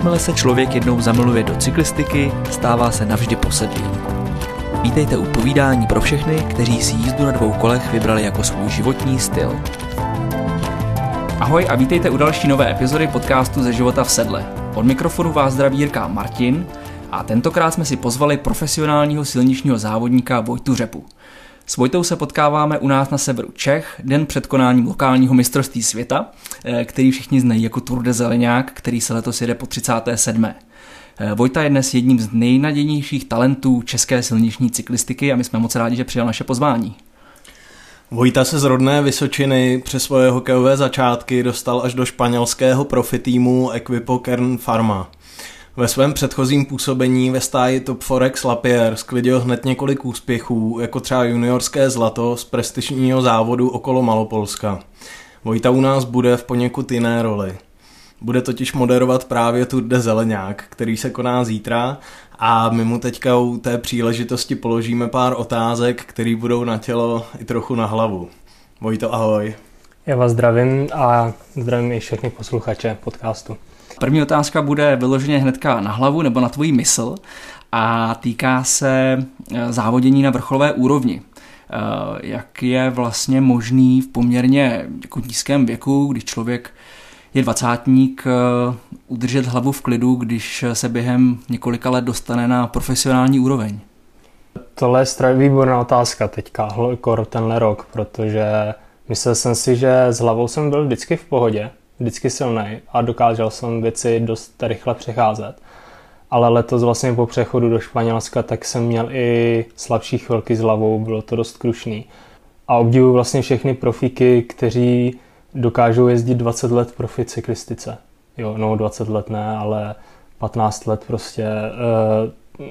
Jakmile se člověk jednou zamiluje do cyklistiky, stává se navždy posedlým. Vítejte u povídání pro všechny, kteří si jízdu na dvou kolech vybrali jako svůj životní styl. Ahoj a vítejte u další nové epizody podcastu ze života v sedle. Od mikrofonu vás zdraví Jirka Martin a tentokrát jsme si pozvali profesionálního silničního závodníka Vojtu Řepu. S Vojtou se potkáváme u nás na severu Čech, den před konáním lokálního mistrovství světa, eh, který všichni znají jako Tour de Zeleňák, který se letos jede po 37. Eh, Vojta je dnes jedním z nejnadějnějších talentů české silniční cyklistiky a my jsme moc rádi, že přijal naše pozvání. Vojta se z rodné Vysočiny přes svoje hokejové začátky dostal až do španělského profi týmu Equipo Kern Pharma. Ve svém předchozím působení ve stáji Top Forex Lapierre sklidil hned několik úspěchů, jako třeba juniorské zlato z prestižního závodu okolo Malopolska. Vojta u nás bude v poněkud jiné roli. Bude totiž moderovat právě Tour de Zeleňák, který se koná zítra a my mu teďka u té příležitosti položíme pár otázek, které budou na tělo i trochu na hlavu. Vojto, ahoj. Já vás zdravím a zdravím i všechny posluchače podcastu. První otázka bude vyloženě hnedka na hlavu nebo na tvoji mysl a týká se eh, závodění na vrcholové úrovni. Eh, jak je vlastně možný v poměrně jako nízkém věku, když člověk je dvacátník, eh, udržet hlavu v klidu, když se během několika let dostane na profesionální úroveň? Tohle je výborná otázka teďka, kor tenhle rok, protože myslel jsem si, že s hlavou jsem byl vždycky v pohodě, vždycky silný a dokázal jsem věci dost rychle přecházet. Ale letos vlastně po přechodu do Španělska tak jsem měl i slabší chvilky s hlavou, bylo to dost krušný. A obdivuji vlastně všechny profíky, kteří dokážou jezdit 20 let profi cyklistice. Jo, no 20 let ne, ale 15 let prostě uh,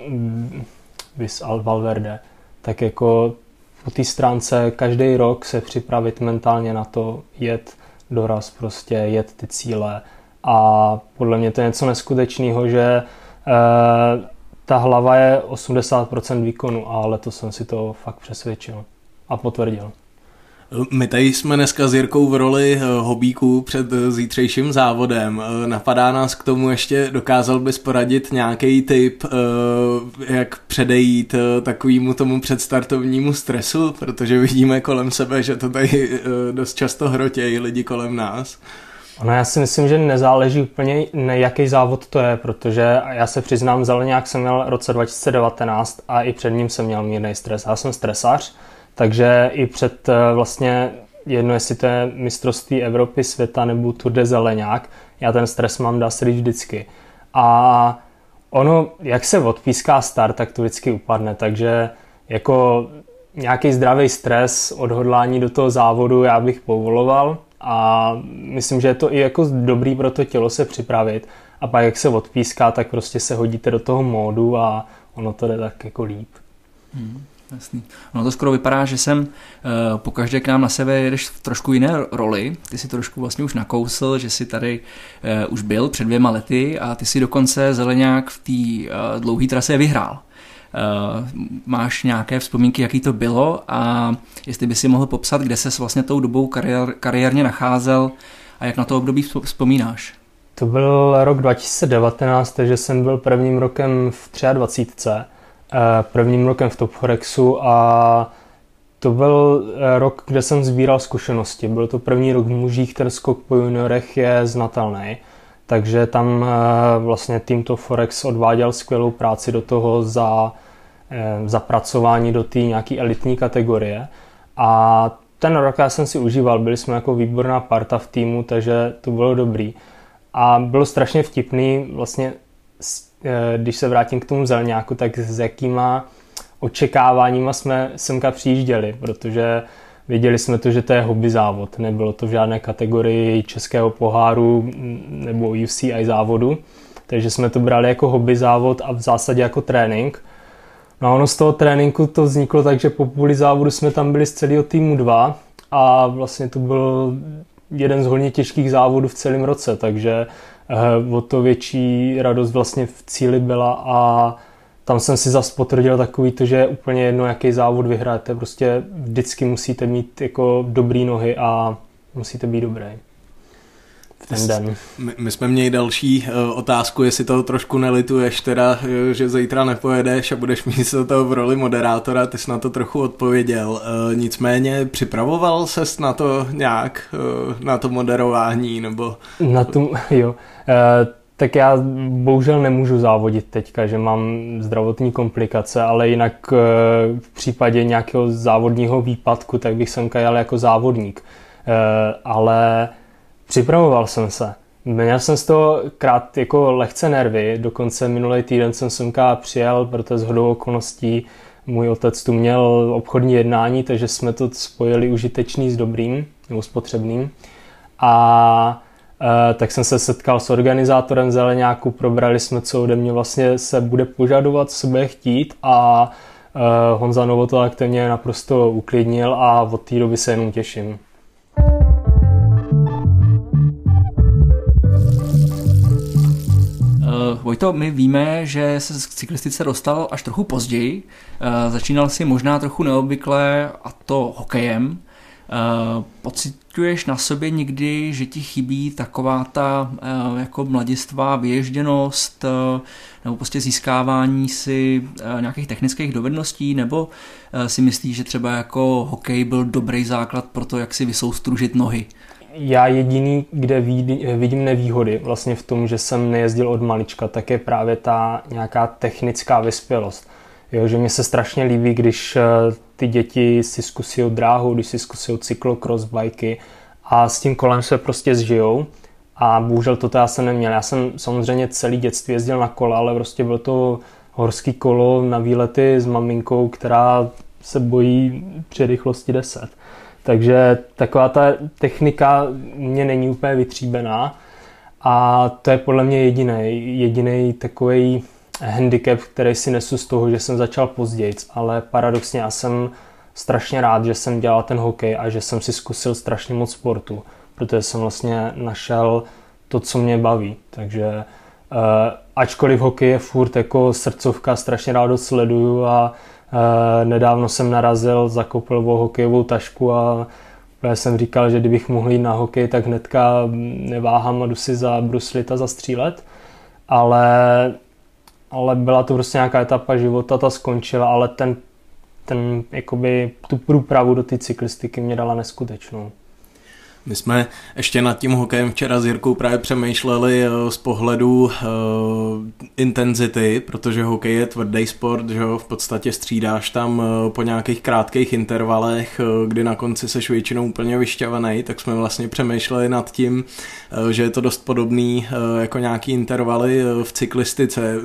vis Valverde. Tak jako po té stránce každý rok se připravit mentálně na to, jet doraz, prostě jet ty cíle. A podle mě to je něco neskutečného, že e, ta hlava je 80% výkonu a letos jsem si to fakt přesvědčil a potvrdil. My tady jsme dneska s Jirkou v roli eh, hobíků před eh, zítřejším závodem. Eh, napadá nás k tomu ještě, dokázal bys poradit nějaký tip, jak předejít takovému tomu předstartovnímu stresu, protože vidíme kolem sebe, že to tady dost často hrotějí lidi kolem nás. Ono já si myslím, že nezáleží úplně, jaký závod to je, protože já se přiznám, zeleňák jsem měl v roce 2019 a i před ním jsem měl mírný stres. Já jsem stresař, takže i před eh, vlastně jedno, jestli to je mistrovství Evropy, světa nebo Tour de Zeleňák, já ten stres mám dá se vždycky. A ono, jak se odpíská start, tak to vždycky upadne, takže jako nějaký zdravý stres, odhodlání do toho závodu já bych povoloval a myslím, že je to i jako dobrý pro to tělo se připravit a pak jak se odpíská, tak prostě se hodíte do toho módu a ono to jde tak jako líp. Hmm. Jasný. No to skoro vypadá, že jsem uh, pokaždé k nám na sebe jedeš v trošku jiné roli. Ty si trošku vlastně už nakousl, že jsi tady uh, už byl před dvěma lety a ty si dokonce zeleňák v té uh, dlouhé trase vyhrál. Uh, máš nějaké vzpomínky, jaký to bylo a jestli by si mohl popsat, kde se vlastně tou dobou kariér, kariérně nacházel a jak na to období vzpomínáš? To byl rok 2019, takže jsem byl prvním rokem v 23 Eh, prvním rokem v Top Forexu a to byl eh, rok, kde jsem sbíral zkušenosti. Byl to první rok v mužích, ten skok po juniorech je znatelný. Takže tam eh, vlastně tým Top Forex odváděl skvělou práci do toho za zapracování do té nějaké elitní kategorie. A ten rok já jsem si užíval, byli jsme jako výborná parta v týmu, takže to bylo dobrý. A bylo strašně vtipný vlastně Eh, když se vrátím k tomu zelňáku, tak s jakýma očekáváníma jsme semka přijížděli, protože věděli jsme to, že to je hobby závod. Nebylo to v žádné kategorii českého poháru nebo UCI závodu, takže jsme to brali jako hobby závod a v zásadě jako trénink. No a ono z toho tréninku to vzniklo tak, že po půli závodu jsme tam byli z celého týmu dva a vlastně to byl jeden z hodně těžkých závodů v celém roce, takže Eh, o to větší radost vlastně v cíli byla a tam jsem si zase potvrdil takový to, že je úplně jedno, jaký závod vyhráte, prostě vždycky musíte mít jako dobrý nohy a musíte být dobrý. V ten den. My, my jsme měli další uh, otázku, jestli toho trošku nelituješ, teda, že zítra nepojedeš a budeš mít se toho v roli moderátora, ty jsi na to trochu odpověděl. Uh, nicméně připravoval ses na to nějak, uh, na to moderování, nebo... Na tom, jo. Uh, tak já bohužel nemůžu závodit teďka, že mám zdravotní komplikace, ale jinak v případě nějakého závodního výpadku, tak bych sem jel jako závodník. Ale Připravoval jsem se. Měl jsem z toho krát jako lehce nervy, dokonce minulý týden jsem semka přijel, protože z hodou okolností můj otec tu měl obchodní jednání, takže jsme to spojili užitečný s dobrým nebo s potřebným. A e, tak jsem se setkal s organizátorem Zeleňáku, probrali jsme, co ode mě vlastně se bude požadovat, co bude chtít a e, Honza Novotelak to mě naprosto uklidnil a od té doby se jenom těším. Vojto, my víme, že se k cyklistice dostal až trochu později. Uh, začínal si možná trochu neobvykle a to hokejem. Uh, pocituješ na sobě někdy, že ti chybí taková ta jako mladistvá vyježděnost nebo prostě získávání si nějakých technických dovedností nebo si myslíš, že třeba jako hokej byl dobrý základ pro to, jak si vysoustružit nohy? Já jediný, kde vidím nevýhody vlastně v tom, že jsem nejezdil od malička, tak je právě ta nějaká technická vyspělost. Jo, že mi se strašně líbí, když eh, ty děti si zkusí dráhu, když si zkusí cyklokross bajky a s tím kolem se prostě zžijou. A bohužel to já jsem neměl. Já jsem samozřejmě celý dětství jezdil na kole, ale prostě bylo to horský kolo na výlety s maminkou, která se bojí při rychlosti 10. Takže taková ta technika mě není úplně vytříbená a to je podle mě jediný, jediný takový handicap, který si nesu z toho, že jsem začal později, ale paradoxně já jsem strašně rád, že jsem dělal ten hokej a že jsem si zkusil strašně moc sportu, protože jsem vlastně našel to, co mě baví. Takže uh, ačkoliv hokej je furt jako srdcovka, strašně rád sleduju a Eh, nedávno jsem narazil za kopelovou hokejovou tašku a já jsem říkal, že kdybych mohl jít na hokej, tak hnedka neváhám a jdu si za bruslit a zastřílet. Ale, ale byla to prostě nějaká etapa života, ta skončila, ale ten, ten, jakoby, tu průpravu do té cyklistiky mě dala neskutečnou. My jsme ještě nad tím hokejem včera s Jirkou právě přemýšleli eh, z pohledu uh, intenzity, protože hokej je tvrdý sport, že v podstatě střídáš tam uh, po nějakých krátkých intervalech, kdy na konci seš většinou úplně vyšťavený, tak jsme vlastně přemýšleli nad tím, že je to dost podobný jako nějaký intervaly v cyklistice.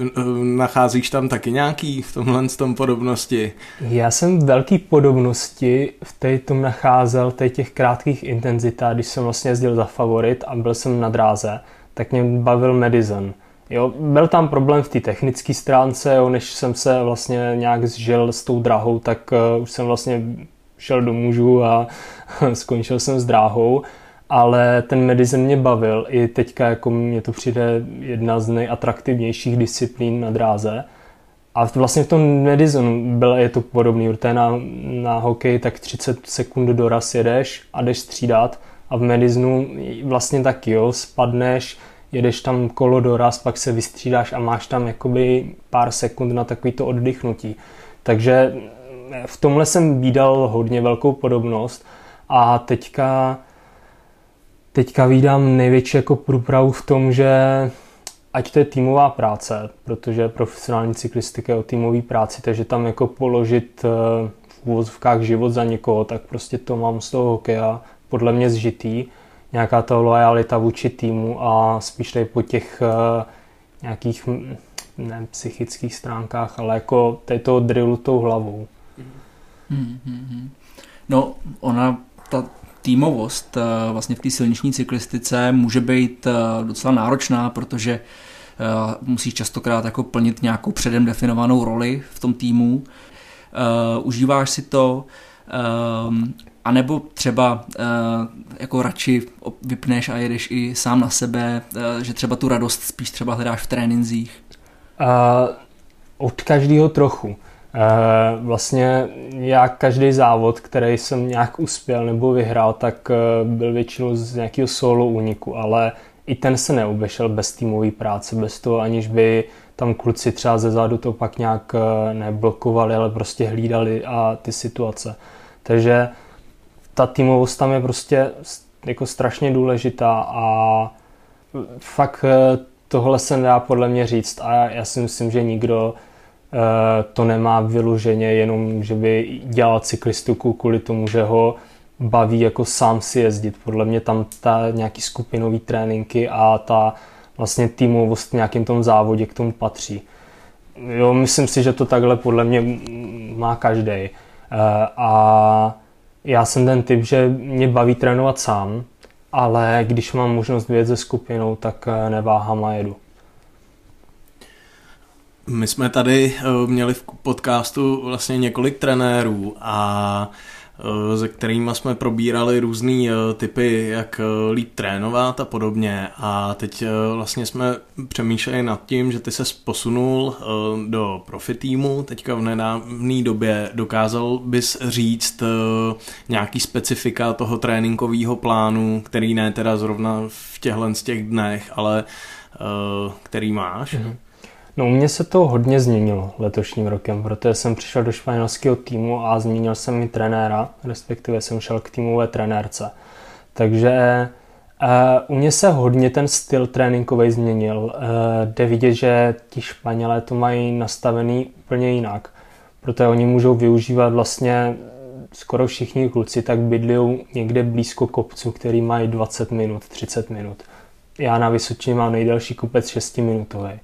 Nacházíš tam taky nějaký v tomhle tom podobnosti? Já jsem velký podobnosti v té tom nacházel, těch krátkých intenzitách když jsem vlastně jezdil za favorit a byl jsem na dráze, tak mě bavil Madison. Jo, byl tam problém v té technické stránce, jo, než jsem se vlastně nějak zžil s tou drahou, tak uh, už jsem vlastně šel do mužů a skončil jsem s dráhou, ale ten Madison mě bavil. I teďka jako mě to přijde jedna z nejatraktivnějších disciplín na dráze. A vlastně v tom Madisonu byl, je to podobný, protože na, na hokej tak 30 sekund doraz jedeš a jdeš střídat a v Mediznu vlastně taky, jo, spadneš, jedeš tam kolo doraz, pak se vystřídáš a máš tam jakoby pár sekund na takovýto oddychnutí. Takže v tomhle jsem výdal hodně velkou podobnost a teďka teďka výdám největší jako průpravu v tom, že ať to je týmová práce, protože profesionální cyklistika je o týmové práci, takže tam jako položit eh, v úvozovkách život za někoho, tak prostě to mám z toho hokeja podle mě zžitý, nějaká ta lojalita vůči týmu a spíš tady po těch uh, nějakých ne psychických stránkách, ale jako tady toho drillu tou hlavou. Mm-hmm. No, ona, ta týmovost uh, vlastně v té silniční cyklistice může být uh, docela náročná, protože musíš častokrát jako plnit nějakou předem definovanou roli v tom týmu. Užíváš si to, a nebo třeba uh, jako radši vypneš a jedeš i sám na sebe, uh, že třeba tu radost spíš třeba hledáš v tréninzích? Uh, od každého trochu. Vlastně já každý závod, který jsem nějak uspěl nebo vyhrál, tak byl většinou z nějakého solo úniku, ale i ten se neobešel bez týmové práce, bez toho, aniž by tam kluci třeba ze zádu to pak nějak neblokovali, ale prostě hlídali a ty situace. Takže ta týmovost tam je prostě jako strašně důležitá a fakt eh, tohle se nedá podle mě říct a já si myslím, že nikdo eh, to nemá vyloženě jenom, že by dělal cyklistiku kvůli tomu, že ho baví jako sám si jezdit. Podle mě tam ta nějaký skupinový tréninky a ta vlastně týmovost v nějakém tom závodě k tomu patří. Jo, myslím si, že to takhle podle mě má každý. Eh, a já jsem ten typ, že mě baví trénovat sám, ale když mám možnost vyjet se skupinou, tak eh, neváhám a jedu. My jsme tady eh, měli v podcastu vlastně několik trenérů a se kterými jsme probírali různé eh, typy, jak eh, líp trénovat a podobně. A teď vlastně jsme přemýšleli nad tím, že ty se posunul do profi týmu, teďka v nedávné době dokázal bys říct nějaký specifika toho tréninkového plánu, který ne teda zrovna v těchhle z těch dnech, ale který máš. Mm-hmm. No u mě se to hodně změnilo letošním rokem, protože jsem přišel do španělského týmu a změnil jsem mi trenéra, respektive jsem šel k týmové trenérce. Takže uh, u mě se hodně ten styl tréninkový změnil. Uh, jde vidět, že ti Španělé to mají nastavený úplně jinak, protože oni můžou využívat vlastně skoro všichni kluci tak bydlí někde blízko kopců, který mají 20 minut, 30 minut. Já na Vysočině mám nejdelší kopec 6 minutový.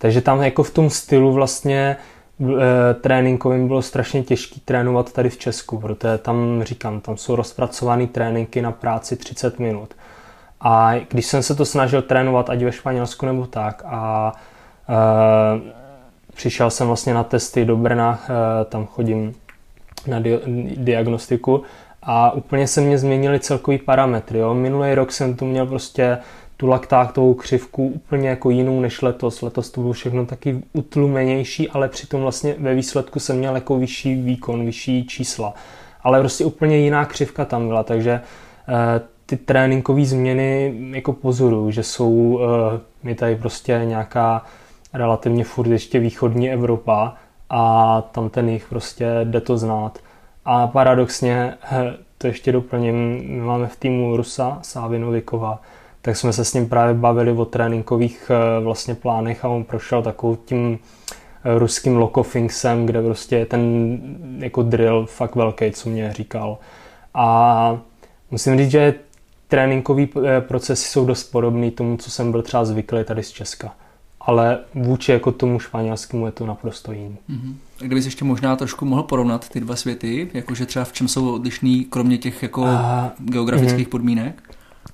Takže tam jako v tom stylu vlastně e, tréninkovým bylo strašně těžké trénovat tady v Česku, protože tam, říkám, tam jsou rozpracované tréninky na práci 30 minut. A když jsem se to snažil trénovat, ať ve Španělsku nebo tak, a e, přišel jsem vlastně na testy do Brna, e, tam chodím na di- diagnostiku a úplně se mě změnily celkový parametry. Jo. Minulý rok jsem tu měl prostě tu laktátovou křivku úplně jako jinou než letos. Letos to bylo všechno taky utlumenější, ale přitom vlastně ve výsledku jsem měl jako vyšší výkon, vyšší čísla. Ale prostě úplně jiná křivka tam byla, takže eh, ty tréninkové změny jako pozoruju, že jsou eh, mi tady prostě nějaká relativně furt ještě východní Evropa a tam ten jich prostě jde to znát. A paradoxně, eh, to ještě doplním, máme v týmu Rusa Sávinovikova, tak jsme se s ním právě bavili o tréninkových eh, vlastně plánech a on prošel takovou tím eh, ruským lokofinksem, kde prostě je ten jako drill fakt velký, co mě říkal. A musím říct, že tréninkové eh, procesy jsou dost podobné tomu, co jsem byl třeba zvyklý tady z Česka. Ale vůči jako tomu španělskému je to naprosto jiný. Mm-hmm. Kdybys ještě možná trošku mohl porovnat ty dva světy, jakože třeba v čem jsou odlišný, kromě těch jako uh, geografických mm. podmínek?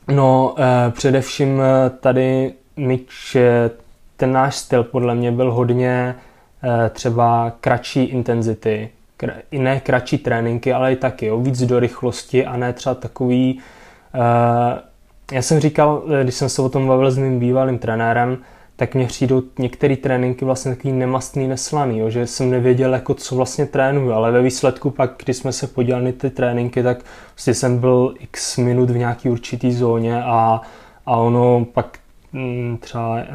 No, eh, především eh, tady myč, eh, ten náš styl podle mě byl hodně eh, třeba kratší intenzity, kr- i ne kratší tréninky, ale i taky, jo, víc do rychlosti a ne třeba takový... Eh, já jsem říkal, eh, když jsem se o tom bavil s mým bývalým trenérem, tak mě přijdou některé tréninky vlastně takový nemastný, neslaný, jo, že jsem nevěděl, jako co vlastně trénuju, ale ve výsledku pak, když jsme se podívali na ty tréninky, tak vlastně jsem byl x minut v nějaký určitý zóně a, a ono pak m, mm, třeba e,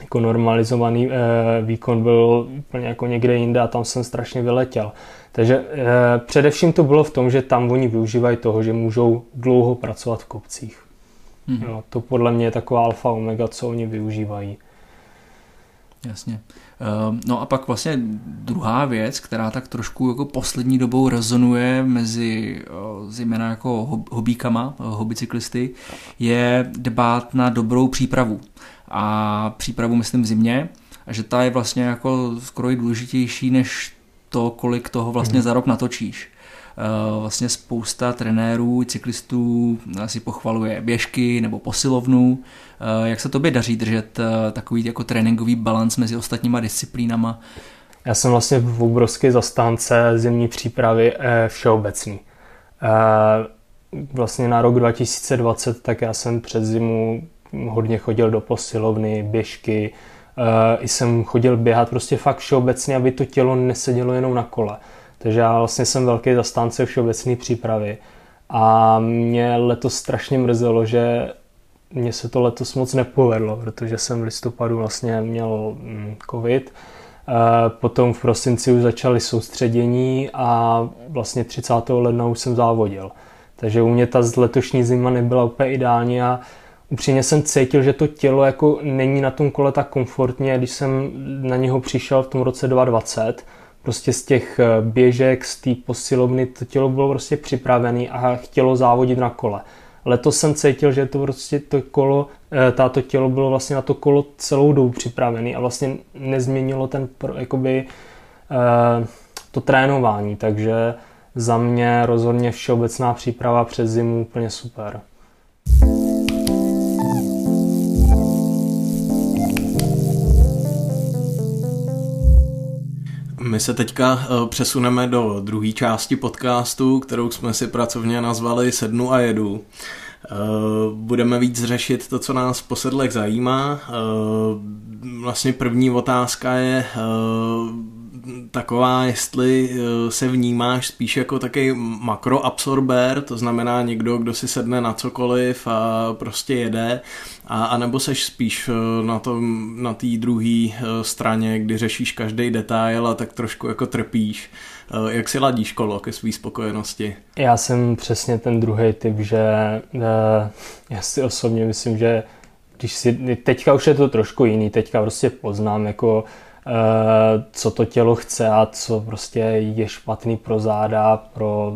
jako normalizovaný e, výkon byl úplně jako někde jinde a tam jsem strašně vyletěl. Takže e, především to bylo v tom, že tam oni využívají toho, že můžou dlouho pracovat v kopcích. Mm-hmm. Jo, to podle mě je taková alfa omega, co oni využívají. Jasně. Ehm, no a pak vlastně druhá věc, která tak trošku jako poslední dobou rezonuje mezi zejména jako hobíkama, hobicyklisty, je dbát na dobrou přípravu. A přípravu myslím v zimě, a že ta je vlastně jako skoro i důležitější než to, kolik toho vlastně hmm. za rok natočíš. Eh, vlastně spousta trenérů, cyklistů si pochvaluje běžky nebo posilovnu. Eh, jak se tobě daří držet eh, takový jako tréninkový balans mezi ostatníma disciplínama? Já jsem vlastně v obrovské zastánce zimní přípravy všeobecný. Vlastně na rok 2020 tak já jsem před zimu hodně chodil do posilovny, běžky, I jsem chodil běhat prostě fakt všeobecně, aby to tělo nesedělo jenom na kole. Takže já vlastně jsem velký zastánce všeobecné přípravy. A mě letos strašně mrzelo, že mně se to letos moc nepovedlo, protože jsem v listopadu vlastně měl mm, covid. Potom v prosinci už začaly soustředění a vlastně 30. ledna už jsem závodil. Takže u mě ta letošní zima nebyla úplně ideální a upřímně jsem cítil, že to tělo jako není na tom kole tak komfortně, když jsem na něho přišel v tom roce 2020, prostě z těch eh, běžek, z té posilovny, to tělo bylo prostě připravené a chtělo závodit na kole. Letos jsem cítil, že to prostě to kolo, eh, táto tělo bylo vlastně na to kolo celou dobu připravený a vlastně nezměnilo ten, jakoby, eh, to trénování, takže za mě rozhodně všeobecná příprava přes zimu úplně super. My se teďka eh, přesuneme do druhé části podcastu, kterou jsme si pracovně nazvali Sednu a jedu. Eh, budeme víc řešit to, co nás v posedlech zajímá. Eh, vlastně první otázka je taková, jestli eh, se vnímáš spíš jako taky makroabsorbér, to znamená někdo, kdo si sedne na cokoliv a prostě jede, a, a nebo seš spíš eh, na tom, na té druhé eh, straně, kdy řešíš každý detail a tak trošku jako trpíš. Jak si ladíš kolo ke své spokojenosti? Já jsem přesně ten druhý typ, že já si osobně myslím, že když si, teďka už je to trošku jiný, teďka prostě poznám jako co to tělo chce a co prostě je špatný pro záda, pro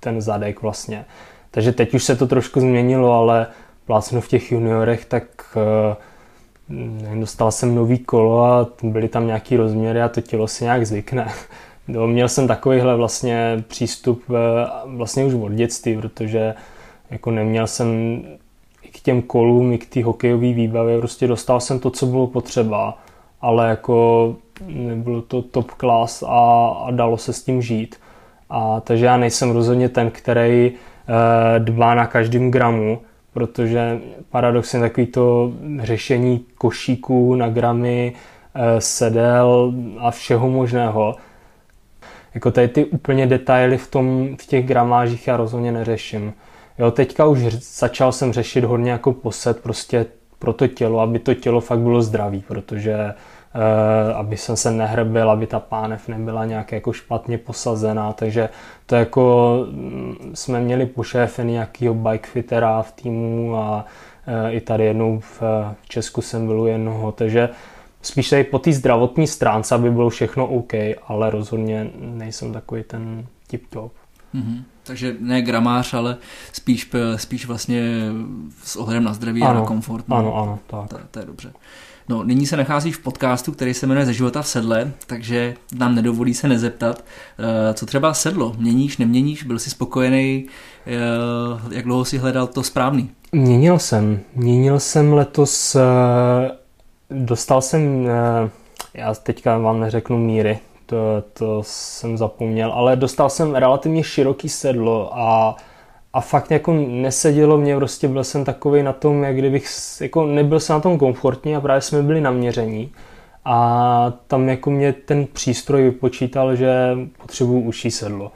ten zadek vlastně. Takže teď už se to trošku změnilo, ale plácnu v těch juniorech, tak eh, dostal jsem nový kolo a byly tam nějaký rozměry a to tělo si nějak zvykne. No, měl jsem takovýhle vlastně přístup eh, vlastně už od dětství, protože jako neměl jsem i k těm kolům, i k té hokejové výbavě, prostě dostal jsem to, co bylo potřeba ale jako nebylo to top class a, a dalo se s tím žít. A takže já nejsem rozhodně ten, který e, dbá na každým gramu, protože paradoxně takový to řešení košíků na gramy, e, sedel a všeho možného, jako tady ty úplně detaily v, tom, v těch gramážích já rozhodně neřeším. Jo, teďka už začal jsem řešit hodně jako posed prostě pro to tělo, aby to tělo fakt bylo zdravý, protože Uh, aby jsem se nehrbil, aby ta pánev nebyla nějak jako špatně posazená, takže to jako mm, jsme měli po šéfe nějakýho bikefittera v týmu a uh, i tady jednou v, Česku jsem byl u jednoho, takže spíš tady po té zdravotní stránce, aby bylo všechno OK, ale rozhodně nejsem takový ten tip-top. Mm-hmm. Takže ne gramář, ale spíš, spíš vlastně s ohledem na zdraví ano, a na komfort. No. Ano, ano, tak. To, to je dobře. No, nyní se nacházíš v podcastu, který se jmenuje Ze života v sedle, takže nám nedovolí se nezeptat, eh, co třeba sedlo, měníš, neměníš, byl jsi spokojený, eh, jak dlouho si hledal to správný? Měnil jsem, měnil jsem letos, eh, dostal jsem, já teďka vám neřeknu míry, to, to jsem zapomněl, ale dostal jsem relativně široký sedlo a a fakt jako nesedělo mě, prostě byl jsem takový na tom, jak kdybych, jako nebyl jsem na tom komfortně a právě jsme byli naměření a tam jako mě ten přístroj vypočítal, že potřebuju uší sedlo.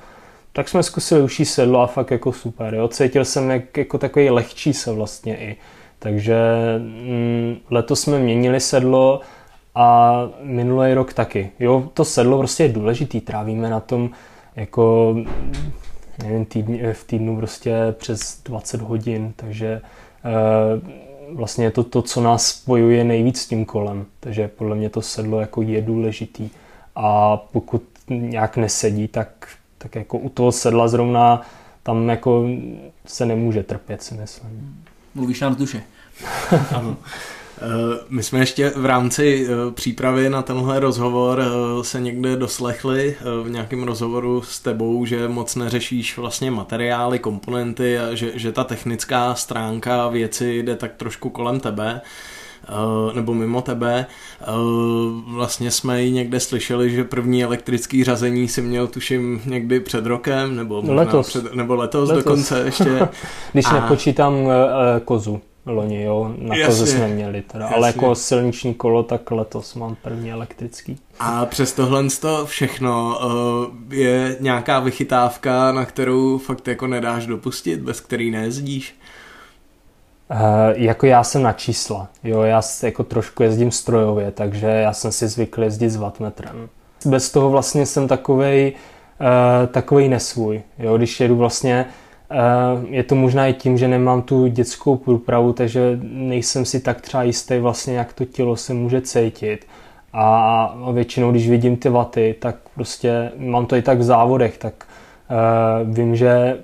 Tak jsme zkusili uší sedlo a fakt jako super, jo. Cítil jsem jak, jako takový lehčí se vlastně i. Takže mm, letos jsme měnili sedlo a minulý rok taky. Jo, to sedlo prostě je důležitý, trávíme na tom jako nevím, týdny, v týdnu prostě přes 20 hodin, takže e, vlastně je to to, co nás spojuje nejvíc s tím kolem, takže podle mě to sedlo jako je důležitý a pokud nějak nesedí, tak, tak jako u toho sedla zrovna tam jako se nemůže trpět, si myslím. Mluvíš nám z duše. ano. Eh, my jsme ještě v rámci eh, přípravy na tenhle rozhovor eh, se někde doslechli v nějakém rozhovoru s tebou, že moc neřešíš vlastně materiály, komponenty a že, že ta technická stránka věci jde tak trošku kolem tebe nebo mimo tebe. Vlastně jsme ji někde slyšeli, že první elektrický řazení si měl tuším někdy před rokem, nebo letos, před, nebo letos, letos dokonce ještě. Když a... nepočítám kozu loni, jo, na koze jsme měli teda, jasně. ale jako silniční kolo, tak letos mám první elektrický. A přes tohle to všechno uh, je nějaká vychytávka, na kterou fakt jako nedáš dopustit, bez který nejezdíš? Uh, jako já jsem na čísla, jo, já jako trošku jezdím strojově, takže já jsem si zvykl jezdit s wattmetrem. Bez toho vlastně jsem takovej, uh, takovej nesvůj, jo, když jedu vlastně, je to možná i tím, že nemám tu dětskou průpravu, takže nejsem si tak třeba jistý vlastně, jak to tělo se může cítit. A většinou, když vidím ty vaty, tak prostě mám to i tak v závodech, tak uh, vím, že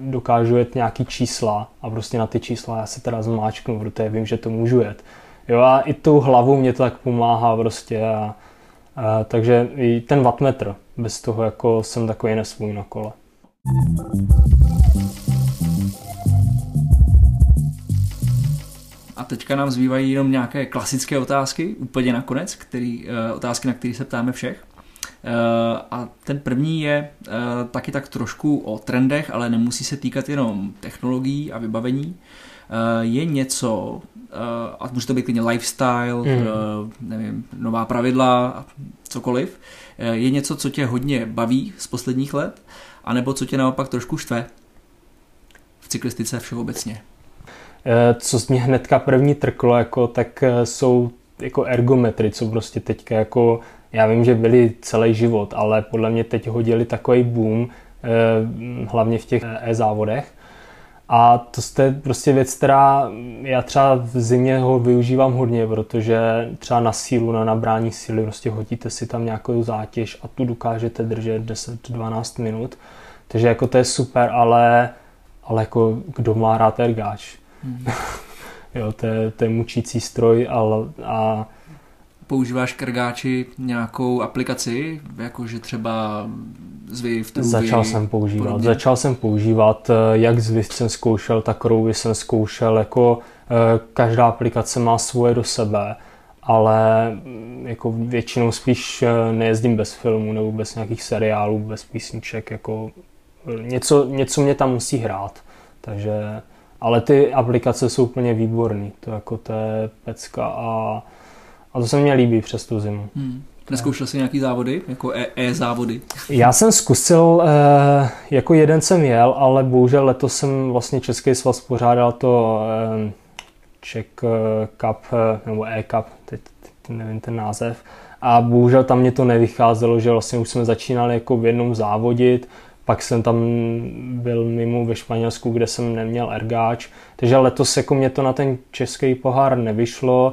dokážu jet nějaký čísla a prostě na ty čísla já se teda zmáčknu, protože vím, že to můžu jet. Jo a i tou hlavou mě to tak pomáhá prostě a, a takže i ten wattmetr, bez toho jako jsem takový nesvůj na kole. A teďka nám zbývají jenom nějaké klasické otázky, úplně nakonec, který, uh, otázky, na které se ptáme všech. Eh, a ten první je eh, taky tak trošku o trendech, ale nemusí se týkat jenom technologií a vybavení. Eh, je něco, a může to být klidně lifestyle, mm. nevím, nová pravidla, cokoliv, je něco, co tě hodně baví z posledních let, anebo co tě naopak trošku štve v cyklistice všeobecně? Co z mě hnedka první trklo, jako, tak jsou jako ergometry, co prostě teďka jako já vím, že byli celý život, ale podle mě teď hodili takový boom, eh, hlavně v těch e-závodech. A to je prostě věc, která já třeba v zimě ho využívám hodně, protože třeba na sílu, na nabrání síly prostě hodíte si tam nějakou zátěž a tu dokážete držet 10-12 minut. Takže jako to je super, ale, ale jako kdo má rád ergáč? Hmm. jo, to je, to je mučící stroj ale, a používáš krgáči nějakou aplikaci, jakože třeba Zwift, Ruby, Začal jsem používat. Podobně. Začal jsem používat, eh, jak Zwift jsem zkoušel, tak Ruby jsem zkoušel, jako eh, každá aplikace má svoje do sebe, ale mm, jako většinou spíš eh, nejezdím bez filmu nebo bez nějakých seriálů, bez písniček, jako něco, něco mě tam musí hrát, takže ale ty aplikace jsou úplně výborné, to jako to je pecka a a to se mě líbí přes tu zimu. Hmm. Neskoušel jsi nějaký závody, jako e, e-závody? Já jsem zkusil, eh, jako jeden jsem jel, ale bohužel letos jsem vlastně Český svaz pořádal to eh, Czech eh, Cup, nebo E-Cup, teď, teď nevím ten název. A bohužel tam mě to nevycházelo, že vlastně už jsme začínali jako v jednom závodit, pak jsem tam byl mimo ve Španělsku, kde jsem neměl ergáč, takže letos jako mě to na ten český pohár nevyšlo,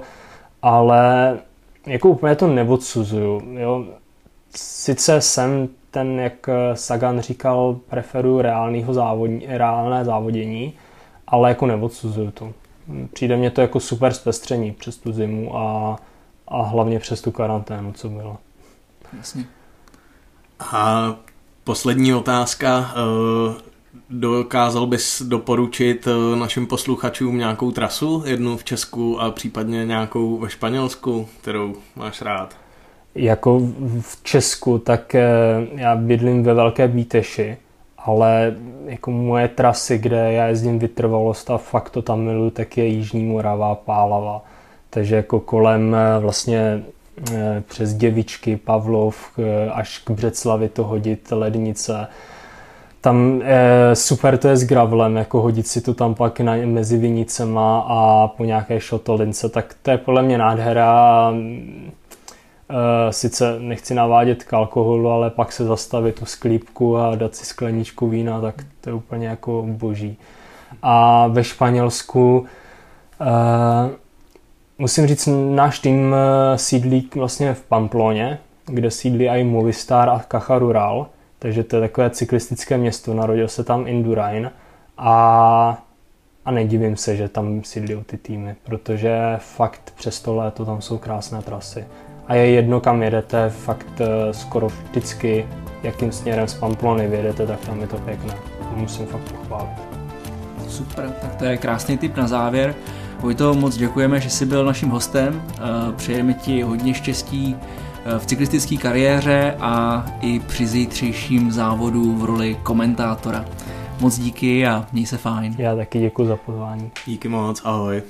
ale jako úplně to neodsuzuju. Jo. Sice jsem ten, jak Sagan říkal, preferuji reálného závodní, reálné závodění, ale jako neodsuzuju to. Přijde mě to jako super zpestření přes tu zimu a, a hlavně přes tu karanténu, co bylo. Jasně. A poslední otázka. Dokázal bys doporučit eh, našim posluchačům nějakou trasu, jednu v Česku a případně nějakou ve Španělsku, kterou máš rád? Jako v Česku, tak eh, já bydlím ve Velké Bíteši, ale jako moje trasy, kde já jezdím vytrvalost a fakt to tam miluji, tak je Jižní Morava, Pálava. Takže jako kolem eh, vlastně přes Děvičky, Pavlov až k Břeclavi to hodit lednice tam e, super to je s gravelem, jako hodit si to tam pak na, mezi vinicema a po nějaké šotolince, tak to je podle mě nádhera. E, sice nechci navádět k alkoholu, ale pak se zastavit tu sklípku a dát si skleničku vína, tak to je úplně jako boží. A ve Španělsku e, musím říct, náš tým sídlí vlastně v Pamploně, kde sídlí i Movistar a Caja Rural takže to je takové cyklistické město, narodil se tam Indurain a, a nedivím se, že tam sídlí ty týmy, protože fakt přes to léto tam jsou krásné trasy. A je jedno, kam jedete, fakt eh, skoro vždycky, jakým směrem z Pamplony vyjedete, tak tam je to pěkné. Musím fakt pochválit. Super, tak to je krásný tip na závěr. Vojto, moc děkujeme, že jsi byl naším hostem. Eh, přejeme ti hodně štěstí v cyklistické kariéře a i při zítřejším závodu v roli komentátora. Moc díky a měj se fajn. Já taky děkuji za pozvání. Díky moc, ahoj.